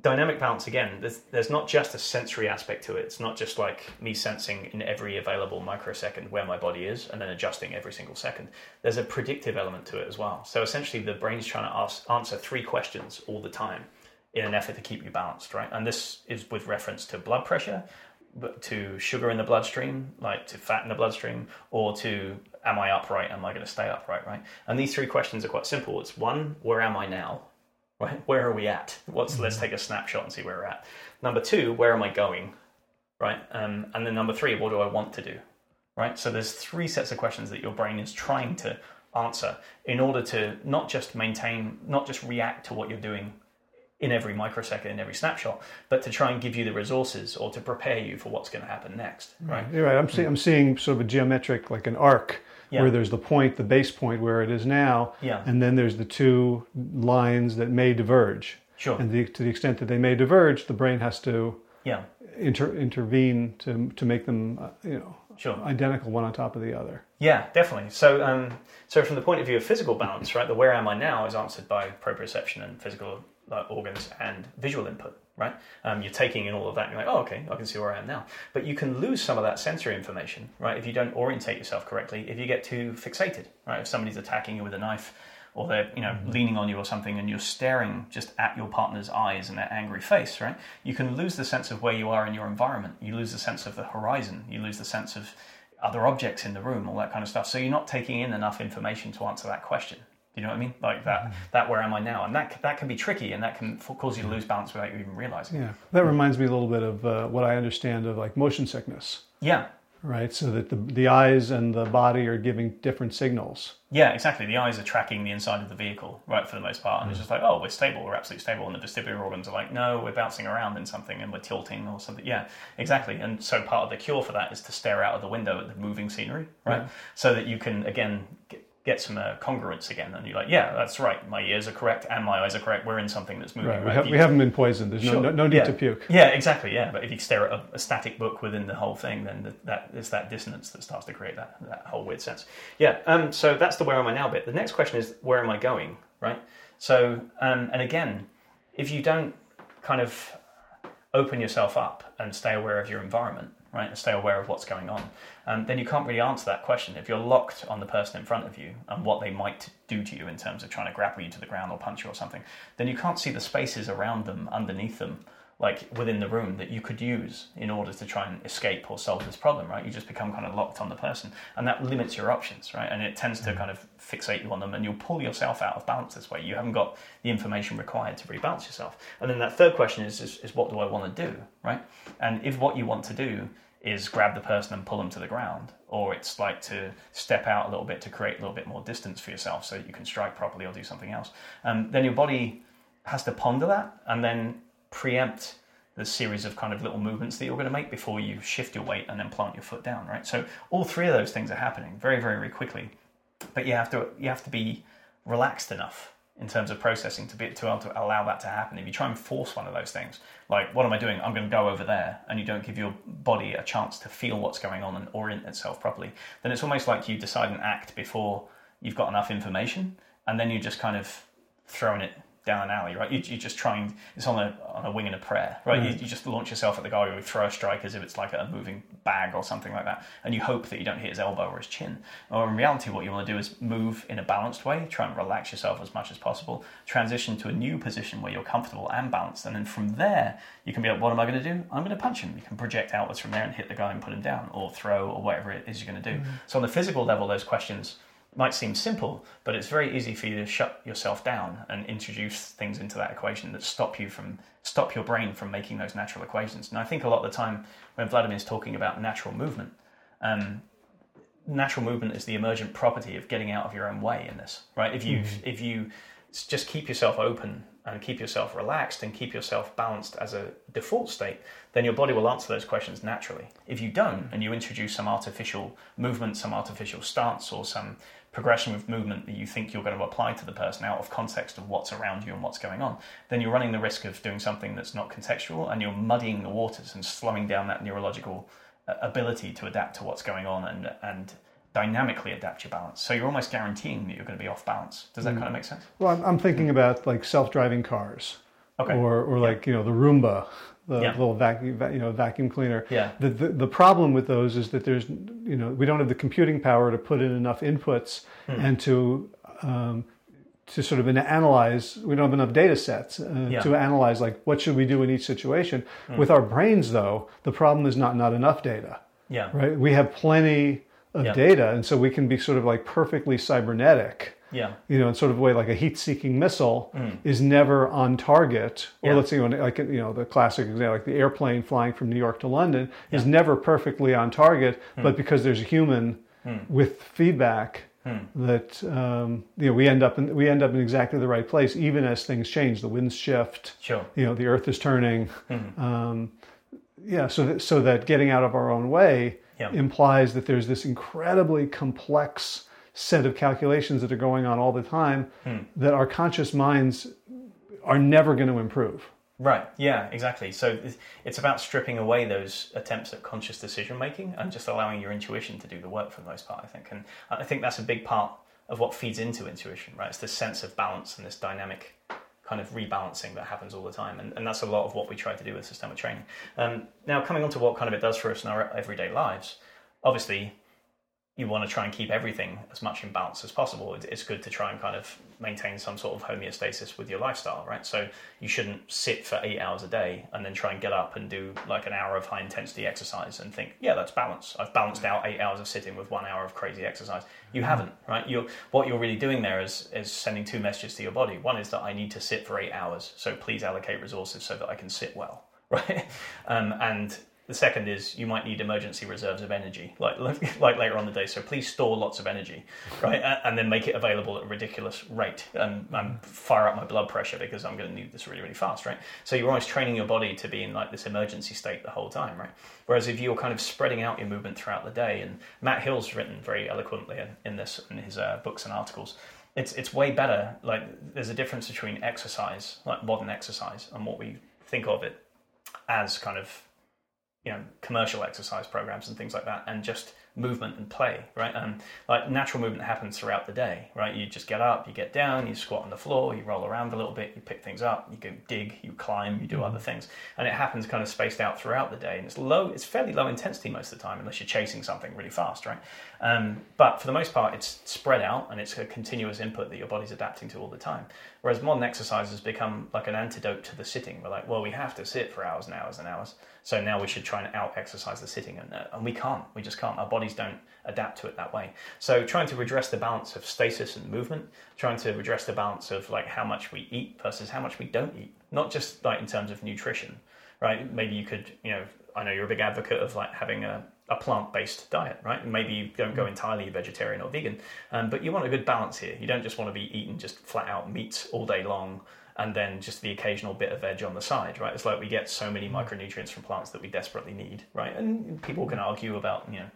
dynamic balance again. There's, there's not just a sensory aspect to it. It's not just like me sensing in every available microsecond where my body is and then adjusting every single second. There's a predictive element to it as well. So essentially, the brain's trying to ask, answer three questions all the time in an effort to keep you balanced, right? And this is with reference to blood pressure, to sugar in the bloodstream, like to fat in the bloodstream, or to am I upright? Am I going to stay upright, right? And these three questions are quite simple. It's one, where am I now? Right? Where are we at? What's let's take a snapshot and see where we're at. Number two, where am I going? Right? Um, and then number three, what do I want to do? Right? So there's three sets of questions that your brain is trying to answer in order to not just maintain, not just react to what you're doing in every microsecond, in every snapshot, but to try and give you the resources or to prepare you for what's going to happen next. Right? You're right. I'm seeing I'm seeing sort of a geometric like an arc Yeah. where there's the point, the base point where it is now, Yeah. and then there's the two lines that may diverge. Sure. And the, to the extent that they may diverge, the brain has to Yeah. inter, intervene to to make them uh, you know Sure. identical one on top of the other. Yeah, definitely. So, um, so from the point of view of physical balance, right, the where am I now is answered by proprioception and physical like, organs and visual input, right? Um, you're taking in all of that. And you're like, oh, okay, I can see where I am now. But you can lose some of that sensory information, right? If you don't orientate yourself correctly, if you get too fixated, right? If somebody's attacking you with a knife, or they're you know leaning on you or something, and you're staring just at your partner's eyes and their angry face, right? You can lose the sense of where you are in your environment. You lose the sense of the horizon. You lose the sense of other objects in the room, all that kind of stuff. So you're not taking in enough information to answer that question. Do you know what I mean? Like that, that where am I now? And that that can be tricky, and that can f- cause you to lose balance without you even realizing. Yeah, that reminds me a little bit of uh, what I understand of like motion sickness, Yeah, right? So that the the eyes and the body are giving different signals. yeah, exactly. The eyes are tracking the inside of the vehicle, right, for the most part, and it's just like, oh, we're stable, we're absolutely stable, and the vestibular organs are like, no, we're bouncing around in something, and we're tilting or something. Yeah, exactly. And so part of the cure for that is to stare out of the window at the moving scenery, right, so that you can again. Get, Get some uh, congruence again, and you're like, yeah, that's right. My ears are correct, and my eyes are correct. We're in something that's moving. Right. We, right? have, If we haven't been poisoned. There's no, Sure. no, no need Yeah. to puke. Yeah, exactly. Yeah, but if you stare at a, a static book within the whole thing, then the, that it's that dissonance that starts to create that that whole weird sense. Yeah. Um. So that's the where am I now bit. The next question is where am I going? Right. So um. And again, if you don't kind of open yourself up and stay aware of your environment, right, and stay aware of what's going on, um, then you can't really answer that question. If you're locked on the person in front of you and what they might do to you in terms of trying to grapple you to the ground or punch you or something, then you can't see the spaces around them, underneath them, like within the room that you could use in order to try and escape or solve this problem, right? You just become kind of locked on the person, and that limits your options, right? And it tends to kind of fixate you on them, and you'll pull yourself out of balance this way. You haven't got the information required to rebalance yourself. And then that third question is, is, is what do I want to do, right? And if what you want to do is grab the person and pull them to the ground, or it's like to step out a little bit to create a little bit more distance for yourself so that you can strike properly or do something else, um, then your body has to ponder that and then preempt the series of kind of little movements that you're going to make before you shift your weight and then plant your foot down, right? So all three of those things are happening very, very, very quickly, but you have to you have to be relaxed enough in terms of processing to be to, to allow that to happen. If you try and force one of those things, like what am I doing? I'm going to go over there, and you don't give your body a chance to feel what's going on and orient itself properly, then it's almost like you decide and act before you've got enough information, and then you're just kind of throwing it down an alley, right? You, you're just trying, it's on a, on a wing and a prayer, right? Mm. You, you, just launch yourself at the guy or you throw a strike as if it's like a moving bag or something like that. And you hope that you don't hit his elbow or his chin. Or in reality, what you want to do is move in a balanced way, try and relax yourself as much as possible, transition to a new position where you're comfortable and balanced. And then from there, you can be like, what am I going to do? I'm going to punch him. You can project outwards from there and hit the guy and put him down or throw or whatever it is you're going to do. Mm. So on the physical level, those questions might seem simple, but it's very easy for you to shut yourself down and introduce things into that equation that stop you from stop your brain from making those natural equations. And I think a lot of the time when Vladimir is talking about natural movement, um, natural movement is the emergent property of getting out of your own way in this, right? If you mm-hmm. if you just keep yourself open and keep yourself relaxed and keep yourself balanced as a default state, then your body will answer those questions naturally. If you don't, and you introduce some artificial movement, some artificial stance, or some progression of movement that you think you're going to apply to the person out of context of what's around you and what's going on, then you're running the risk of doing something that's not contextual and you're muddying the waters and slowing down that neurological uh, ability to adapt to what's going on and and dynamically adapt your balance. So you're almost guaranteeing that you're going to be off balance. Does that mm. kind of make sense? Well, I'm, thinking about like self-driving cars. Okay. Or, or like you know the Roomba, the yeah. little vacuum you know vacuum cleaner. Yeah. The, the, the problem with those is that there's you know we don't have the computing power to put in enough inputs hmm. and to um, to sort of analyze. We don't have enough data sets uh, yeah. to analyze like what should we do in each situation. Hmm. With our brains, though, the problem is not not enough data. Yeah. Right. We have plenty of yeah. data, and so we can be sort of like perfectly cybernetic yeah. You know, in sort of way like a heat-seeking missile mm. is never on target. Or yeah. let's say, when, like you know, the classic example, like the airplane flying from New York to London yeah. is never perfectly on target, mm. but because there's a human mm. with feedback. Hmm. That um, you know, we end up in we end up in exactly the right place, even as things change. The winds shift. Sure. You know, the Earth is turning. Hmm. Um, yeah. So that so that getting out of our own way implies that there's this incredibly complex set of calculations that are going on all the time hmm. that our conscious minds are never going to improve. Right. Yeah. Exactly. So it's about stripping away those attempts at conscious decision making and just allowing your intuition to do the work for the most part. I think, and I think that's a big part of what feeds into intuition. Right. It's this sense of balance and this dynamic kind of rebalancing that happens all the time, and, and that's a lot of what we try to do with systemic training. Um, now, coming on to what kind of it does for us in our everyday lives, obviously you want to try and keep everything as much in balance as possible. It's good to try and kind of maintain some sort of homeostasis with your lifestyle, right? So you shouldn't sit for eight hours a day and then try and get up and do like an hour of high intensity exercise and think, yeah, that's balance. I've balanced out eight hours of sitting with one hour of crazy exercise. You haven't, right? You're, what you're really doing there is, is sending two messages to your body. One is that I need to sit for eight hours, so please allocate resources so that I can sit well, right? Um, and the second is you might need emergency reserves of energy, like like later on the day. So please store lots of energy, right, and then make it available at a ridiculous rate, and, and fire up my blood pressure because I'm going to need this really really fast, right? So you're always training your body to be in like this emergency state the whole time, right? Whereas if you're kind of spreading out your movement throughout the day, and Matt Hill's written very eloquently in this in his uh, books and articles, it's it's way better. Like there's a difference between exercise, like modern exercise, and what we think of it as kind of you know commercial exercise programs and things like that, and just movement and play, right? And like natural movement happens throughout the day, right? You just get up, you get down, you squat on the floor, you roll around a little bit, you pick things up, you go dig, you climb, you do mm-hmm. other things, and it happens kind of spaced out throughout the day. And it's low, it's fairly low intensity most of the time, unless you're chasing something really fast, right? Um, but for the most part, it's spread out and it's a continuous input that your body's adapting to all the time. Whereas modern exercise has become like an antidote to the sitting. We're like, well, we have to sit for hours and hours and hours. So now we should try and out exercise the sitting, and, uh, and we can't. We just can't. Our bodies don't adapt to it that way. So trying to redress the balance of stasis and movement, trying to redress the balance of like how much we eat versus how much we don't eat, not just like in terms of nutrition, right? Maybe you could, you know, I know you're a big advocate of like having a, a plant-based diet, right? Maybe you don't go entirely vegetarian or vegan, um, but you want a good balance here. You don't just want to be eating just flat out meat all day long and then just the occasional bit of veg on the side, right? It's like we get so many mm. micronutrients from plants that we desperately need, right? And people can argue about, you know,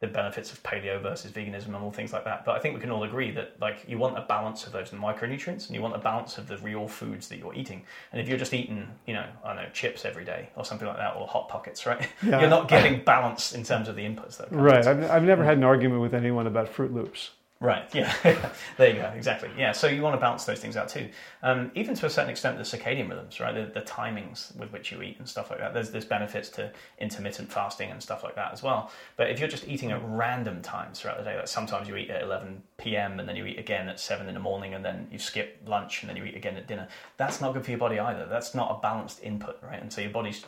the benefits of paleo versus veganism and all things like that. But I think we can all agree that like you want a balance of those micronutrients and you want a balance of the real foods that you're eating. And if you're just eating, you know, I don't know, chips every day or something like that, or hot pockets, right? Yeah. You're not getting balance in terms of the inputs. That right. I've, I've never mm. had an argument with anyone about Froot Loops. Right. Yeah. there you go. Exactly. Yeah. So you want to balance those things out too. Um, even to a certain extent, the circadian rhythms, right? The, the, timings with which you eat and stuff like that. There's there's benefits to intermittent fasting and stuff like that as well. But if you're just eating at random times throughout the day, like sometimes you eat at 11 p.m. and then you eat again at seven in the morning, and then you skip lunch and then you eat again at dinner. That's not good for your body either. That's not a balanced input, right? And so your body's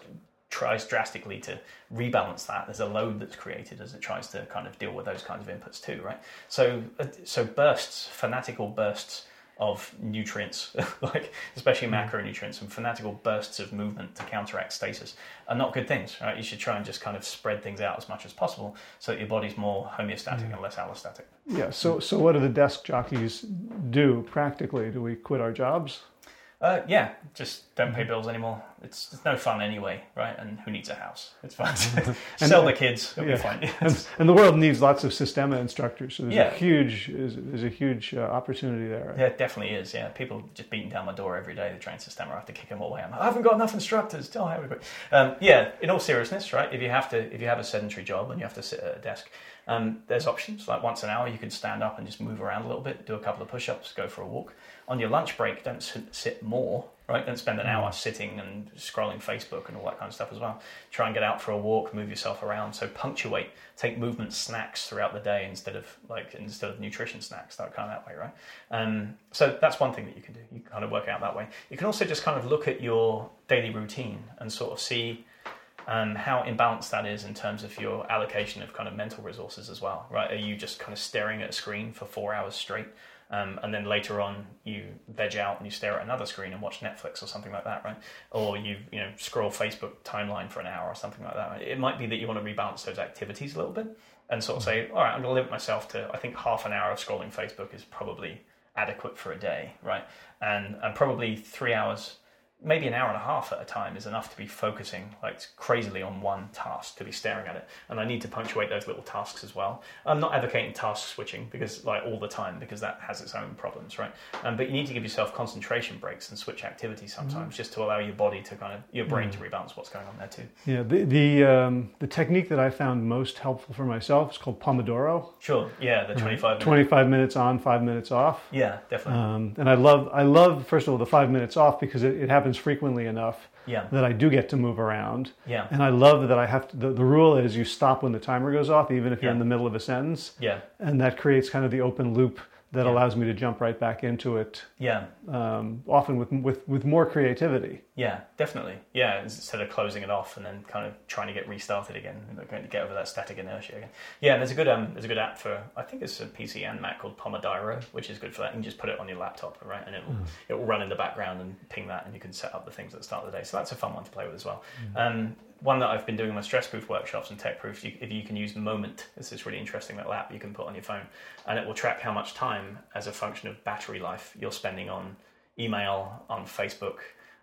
tries drastically to rebalance that. There's a load that's created as it tries to kind of deal with those kinds of inputs too, right? So, uh, so bursts, fanatical bursts of nutrients, like especially mm. macronutrients and fanatical bursts of movement to counteract stasis are not good things, right? You should try and just kind of spread things out as much as possible so that your body's more homeostatic mm. and less allostatic. Yeah. So, so what do the desk jockeys do practically? Do we quit our jobs? Uh, yeah, just don't pay bills anymore. It's, it's no fun anyway, right? And who needs a house? It's fine. Sell the kids. It'll yeah. be fine. and, and, the world needs lots of Systema instructors. So there's yeah. a huge there's a huge uh, opportunity there. Yeah, it definitely is. Yeah, people just beating down my door every day to train Systema. I have to kick them all away. I'm like, I haven't got enough instructors. Tell everybody. Um, yeah, in all seriousness, right? If you have to, if you have a sedentary job and you have to sit at a desk, um, there's options. Like once an hour, you can stand up and just move around a little bit, do a couple of push-ups, go for a walk. On your lunch break, don't sit more right? Don't spend an hour mm. sitting and scrolling Facebook and all that kind of stuff as well. Try and get out for a walk, move yourself around. So punctuate, take movement snacks throughout the day instead of like instead of nutrition snacks, that kind of that way, right? Um, so that's one thing that you can do. You can kind of work out that way. You can also just kind of look at your daily routine and sort of see. Um, how imbalanced that is in terms of your allocation of kind of mental resources as well, right? Are you just kind of staring at a screen for four hours straight? Um, and then later on you veg out and you stare at another screen and watch Netflix or something like that, right? Or you you know scroll Facebook timeline for an hour or something like that. Right? It might be that you want to rebalance those activities a little bit and sort of say, all right, I'm going to limit myself to I think half an hour of scrolling Facebook is probably adequate for a day, right? And and probably three hours maybe an hour and a half at a time is enough to be focusing like crazily on one task to be staring at it. And i need to punctuate those little tasks as well. I'm not advocating task switching because like all the time because that has its own problems right? Um, but you need to give yourself concentration breaks and switch activities sometimes mm-hmm. just to allow your body to kind of your brain mm-hmm. to rebalance what's going on there too. Yeah the the, um, the technique that i found most helpful for myself is called pomodoro. Sure. Yeah the 25 25 minutes on five minutes off. Yeah definitely. Um, and i love i love first of all the five minutes off because it, it happens happens frequently enough yeah. that I do get to move around. Yeah. And I love that I have to, the, the rule is you stop when the timer goes off, even if you're yeah. in the middle of a sentence. Yeah. And that creates kind of the open loop that yeah. allows me to jump right back into it. Yeah. Um, often with, with, with more creativity. Yeah, definitely. Yeah, instead of closing it off and then kind of trying to get restarted again, going to get over that static inertia again. Yeah, and there's a good um, there's a good app for I think it's a PC and Mac called Pomodoro, which is good for that. You can just put it on your laptop, right, and it'll mm. it will run in the background and ping that, and you can set up the things at the start of the day. So that's a fun one to play with as well. Mm. Um, one that I've been doing my stress proof workshops and tech proof, if you can use Moment, this is really interesting little app you can put on your phone, and it will track how much time as a function of battery life you're spending on email, on Facebook,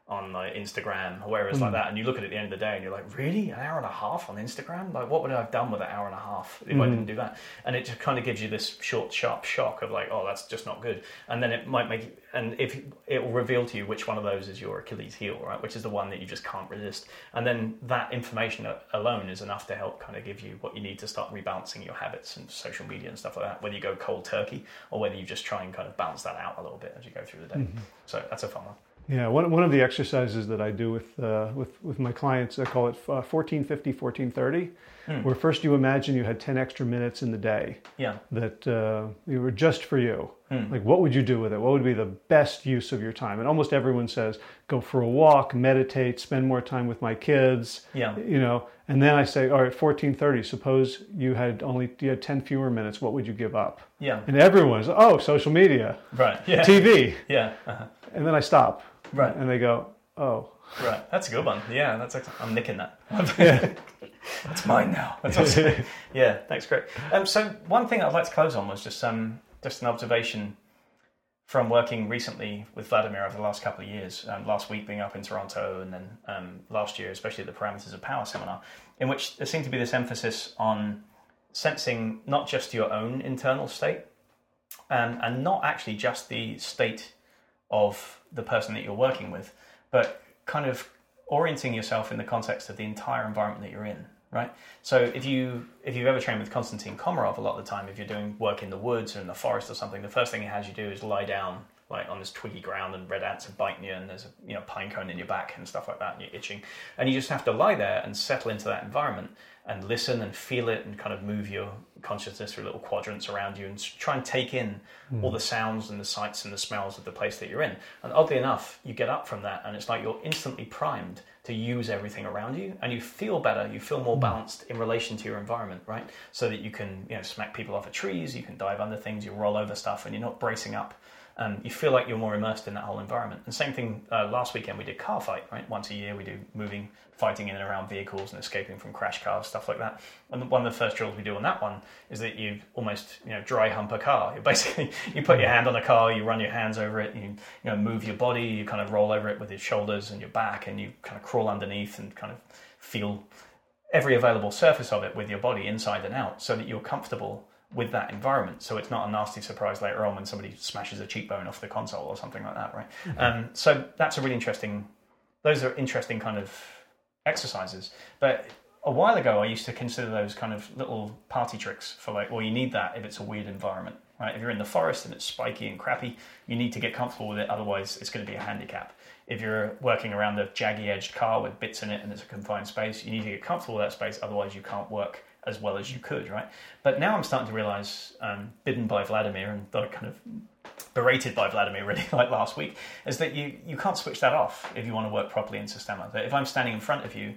on like Instagram or wherever it's like hmm. that, and you look at it at the end of the day and you're like, really, an hour and a half on Instagram? Like, what would I have done with an hour and a half if I hmm. didn't do that? And it just kind of gives you this short, sharp shock of like, oh, that's just not good. And then it might make, and if it will reveal to you which one of those is your Achilles heel, right? Which is the one that you just can't resist. And then that information alone is enough to help kind of give you what you need to start rebalancing your habits and social media and stuff like that. Whether you go cold turkey or whether you just try and kind of balance that out a little bit as you go through the day. Mm-hmm. So that's a fun one. Yeah, one, one of the exercises that I do with, uh, with, with my clients, I call it uh, 1450, 1430, where first you imagine you had 10 extra minutes in the day Yeah. that uh, you were just for you. Like, what would you do with it? What would be the best use of your time? And almost everyone says, go for a walk, meditate, spend more time with my kids. Yeah. You know, and then I say, all right, 1430, suppose you had only you had 10 fewer minutes, what would you give up? Yeah. And everyone's, oh, social media, Right. Yeah. TV. Yeah. Uh-huh. And then I stop. Right. And they go, oh. Right. That's a good one. Yeah. That's. Ex- I'm nicking that. Yeah. That's mine now. That's awesome. yeah, thanks, great. Um, so one thing I'd like to close on was just um, just an observation from working recently with Vladimir over the last couple of years. Um, last week being up in Toronto, and then um, last year, especially at the Parameters of Power seminar, in which there seemed to be this emphasis on sensing not just your own internal state, um, and not actually just the state of the person that you're working with, but kind of orienting yourself in the context of the entire environment that you're in. Right. So if you if you've ever trained with Konstantin Komarov, a lot of the time, if you're doing work in the woods or in the forest or something, the first thing he has you do is lie down like on this twiggy ground and red ants are biting you and there's a you know pine cone in your back and stuff like that and you're itching and you just have to lie there and settle into that environment and listen and feel it and kind of move your consciousness through little quadrants around you and try and take in all hmm. the sounds and the sights and the smells of the place that you're in. And oddly enough, you get up from that and it's like you're instantly primed to use everything around you and you feel better, you feel more hmm. balanced in relation to your environment, right? So that you can, you know, smack people off of trees, you can dive under things, you roll over stuff and you're not bracing up um, you feel like you're more immersed in that whole environment. And same thing uh, last weekend we did car fight, right? Once a year we do moving, fighting in and around vehicles and escaping from crash cars, stuff like that. And one of the first drills we do on that one is that you almost you know dry hump a car. You basically you put your hand on a car, you run your hands over it, you you know move your body, you kind of roll over it with your shoulders and your back, and you kind of crawl underneath and kind of feel every available surface of it with your body inside and out, so that you're comfortable with that environment. So it's not a nasty surprise later on when somebody smashes a cheekbone off the console or something like that, right? Um, so that's a really interesting. Those are interesting kind of exercises. But a while ago, I used to consider those kind of little party tricks for like, well, you need that if it's a weird environment, right? If you're in the forest and it's spiky and crappy, you need to get comfortable with it. Otherwise, it's going to be a handicap. If you're working around a jaggy edged car with bits in it and it's a confined space, you need to get comfortable with that space. Otherwise, you can't work as well as you could, right? But now I'm starting to realize, um, bidden by Vladimir and kind of berated by Vladimir really like last week, is that you, you can't switch that off if you want to work properly in Systema. That if I'm standing in front of you,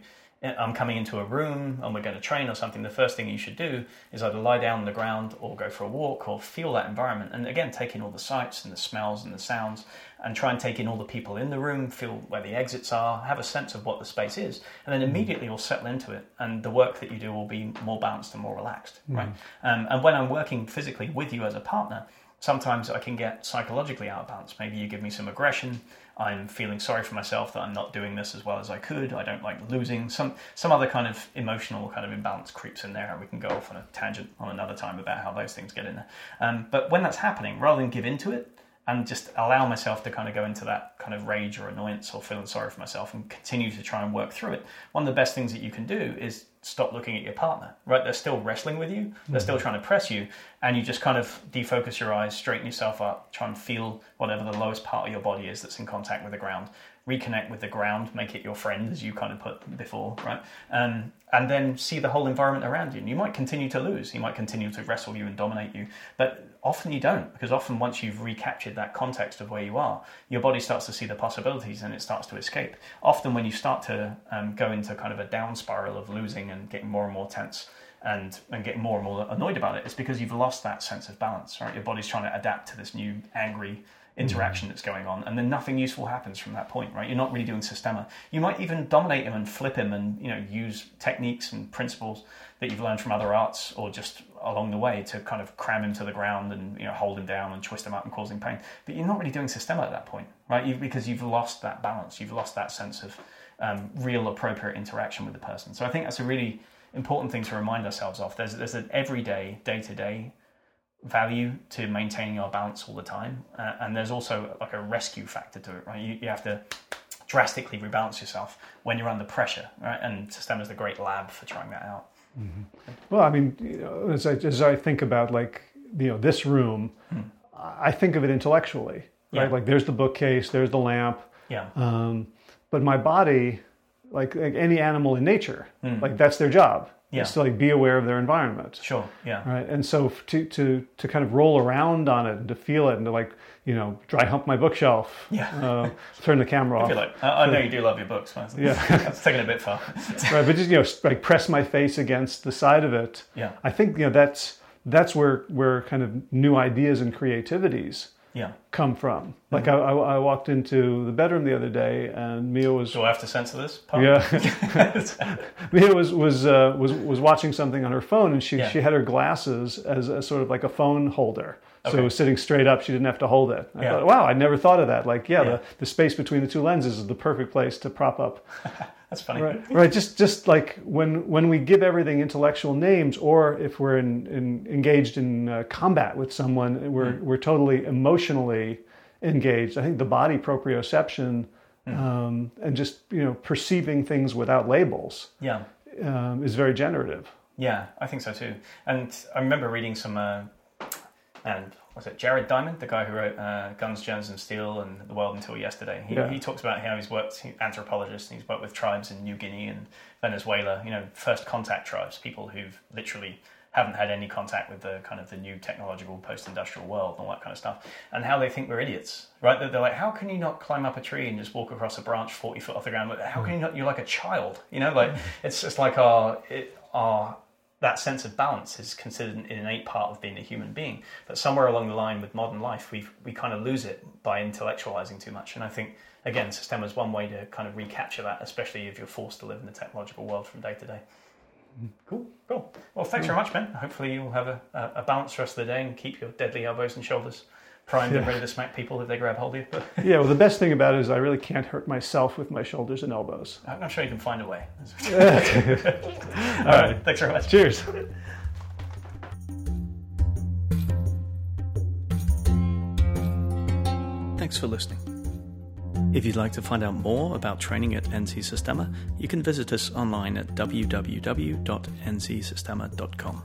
I'm coming into a room and we're going to train or something, the first thing you should do is either lie down on the ground or go for a walk or feel that environment. And again, take in all the sights and the smells and the sounds and try and take in all the people in the room, feel where the exits are, have a sense of what the space is. And then immediately you'll settle into it and the work that you do will be more balanced and more relaxed, right? Um, and when I'm working physically with you as a partner, sometimes I can get psychologically out of balance. Maybe you give me some aggression. I'm feeling sorry for myself that I'm not doing this as well as I could. I don't like losing. Some some other kind of emotional kind of imbalance creeps in there, and we can go off on a tangent on another time about how those things get in there. Um, but when that's happening, rather than give into it and just allow myself to kind of go into that kind of rage or annoyance or feeling sorry for myself and continue to try and work through it, one of the best things that you can do is stop looking at your partner, right? They're still wrestling with you, they're still mm. trying to press you, and you just kind of defocus your eyes, straighten yourself up, try and feel whatever the lowest part of your body is that's in contact with the ground. Reconnect with the ground, make it your friend, as you kind of put before, right? Um, and then see the whole environment around you. And you might continue to lose, he might continue to wrestle you and dominate you, but often you don't, because often once you've recaptured that context of where you are, your body starts to see the possibilities and it starts to escape. Often when you start to um, go into kind of a down spiral of losing and getting more and more tense and, and getting more and more annoyed about it, it's because you've lost that sense of balance, right? Your body's trying to adapt to this new angry interaction that's going on, and then nothing useful happens from that point, right? You're not really doing systema. You might even dominate him and flip him, and you know use techniques and principles that you've learned from other arts or just along the way to kind of cram him to the ground and you know hold him down and twist him up and cause him pain. But you're not really doing systema at that point, right? You, because you've lost that balance, you've lost that sense of um, real appropriate interaction with the person. So I think that's a really important thing to remind ourselves of. There's there's an everyday, day to day value to maintaining our balance all the time, uh, and there's also like a rescue factor to it, right? You, you have to drastically rebalance yourself when you're under pressure, right? And Systema is the great lab for trying that out. Mm-hmm. Well, I mean, you know, as I as I think about like you know this room, mm. I think of it intellectually, right? Yeah. Like there's the bookcase, there's the lamp, yeah. Um, but my body, like, like, any animal in nature, mm. like that's their job. Yeah. Is to like be aware of their environment. Sure. Yeah. Right. And so to to to kind of roll around on it and to feel it and to like you know dry hump my bookshelf. Yeah. Uh, turn the camera off. Like, I, I know you do love your books. Man. Yeah. it's taking a bit far. right. But just you know like press my face against the side of it. Yeah. I think you know that's that's where where kind of new ideas and creativities yeah. come from. Like mm-hmm. I, I, walked into the bedroom the other day, and Mia was. Do I have to censor this? Yeah. Mia was was uh, was was watching something on her phone, and she yeah. she had her glasses as a sort of like a phone holder. Okay. So it was sitting straight up. She didn't have to hold it. I yeah. thought, wow, I never thought of that. Like, yeah, yeah. The, the space between the two lenses is the perfect place to prop up That's funny. Right, right. Just, just like when when we give everything intellectual names, or if we're in, in engaged in uh, combat with someone, we're mm. we're totally emotionally engaged. I think the body proprioception mm. um, and just you know perceiving things without labels, yeah, um, is very generative. Yeah, I think so too. And I remember reading some uh, and was it Jared Diamond, the guy who wrote uh, Guns, Germs, and Steel and The World Until Yesterday? He, yeah. he talks about how he's worked, he's anthropologist, and he's worked with tribes in New Guinea and Venezuela, you know, first contact tribes, people who've literally haven't had any contact with the kind of the new technological post-industrial world and all that kind of stuff, and how they think we're idiots, right? They're, they're like, how can you not climb up a tree and just walk across a branch forty foot off the ground? How can you not? You're like a child, you know. Like it's just like our it, our that sense of balance is considered an innate part of being a human being. But somewhere along the line with modern life, we we kind of lose it by intellectualizing too much. And I think again, Systema is one way to kind of recapture that, especially if you're forced to live in the technological world from day to day. Mm-hmm. Cool, cool. Well, thanks very mm. much, Ben. Hopefully, you'll have a, a balanced rest of the day and keep your deadly elbows and shoulders primed yeah. and ready to smack people if they grab hold of you. yeah, well, the best thing about it is I really can't hurt myself with my shoulders and elbows. I'm sure you can find a way. All right, thanks very much. Cheers. Thanks for listening. If you'd like to find out more about training at NC Systema, you can visit us online at www.ncsystema.com.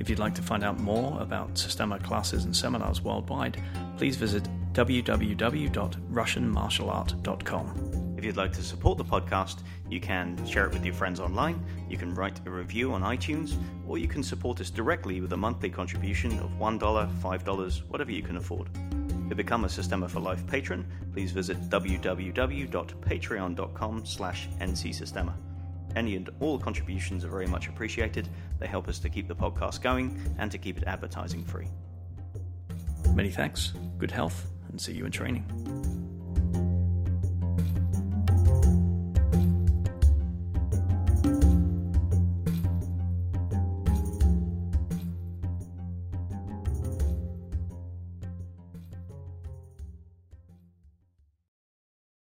If you'd like to find out more about Systema classes and seminars worldwide, please visit www.russianmartialart.com. If you'd like to support the podcast, you can share it with your friends online, you can write a review on iTunes, or you can support us directly with a monthly contribution of $1, $5, whatever you can afford. To become a Systema for Life patron, please visit www.patreon.com slash ncsystema. Any and all contributions are very much appreciated. They help us to keep the podcast going and to keep it advertising free. Many thanks, good health, and see you in training.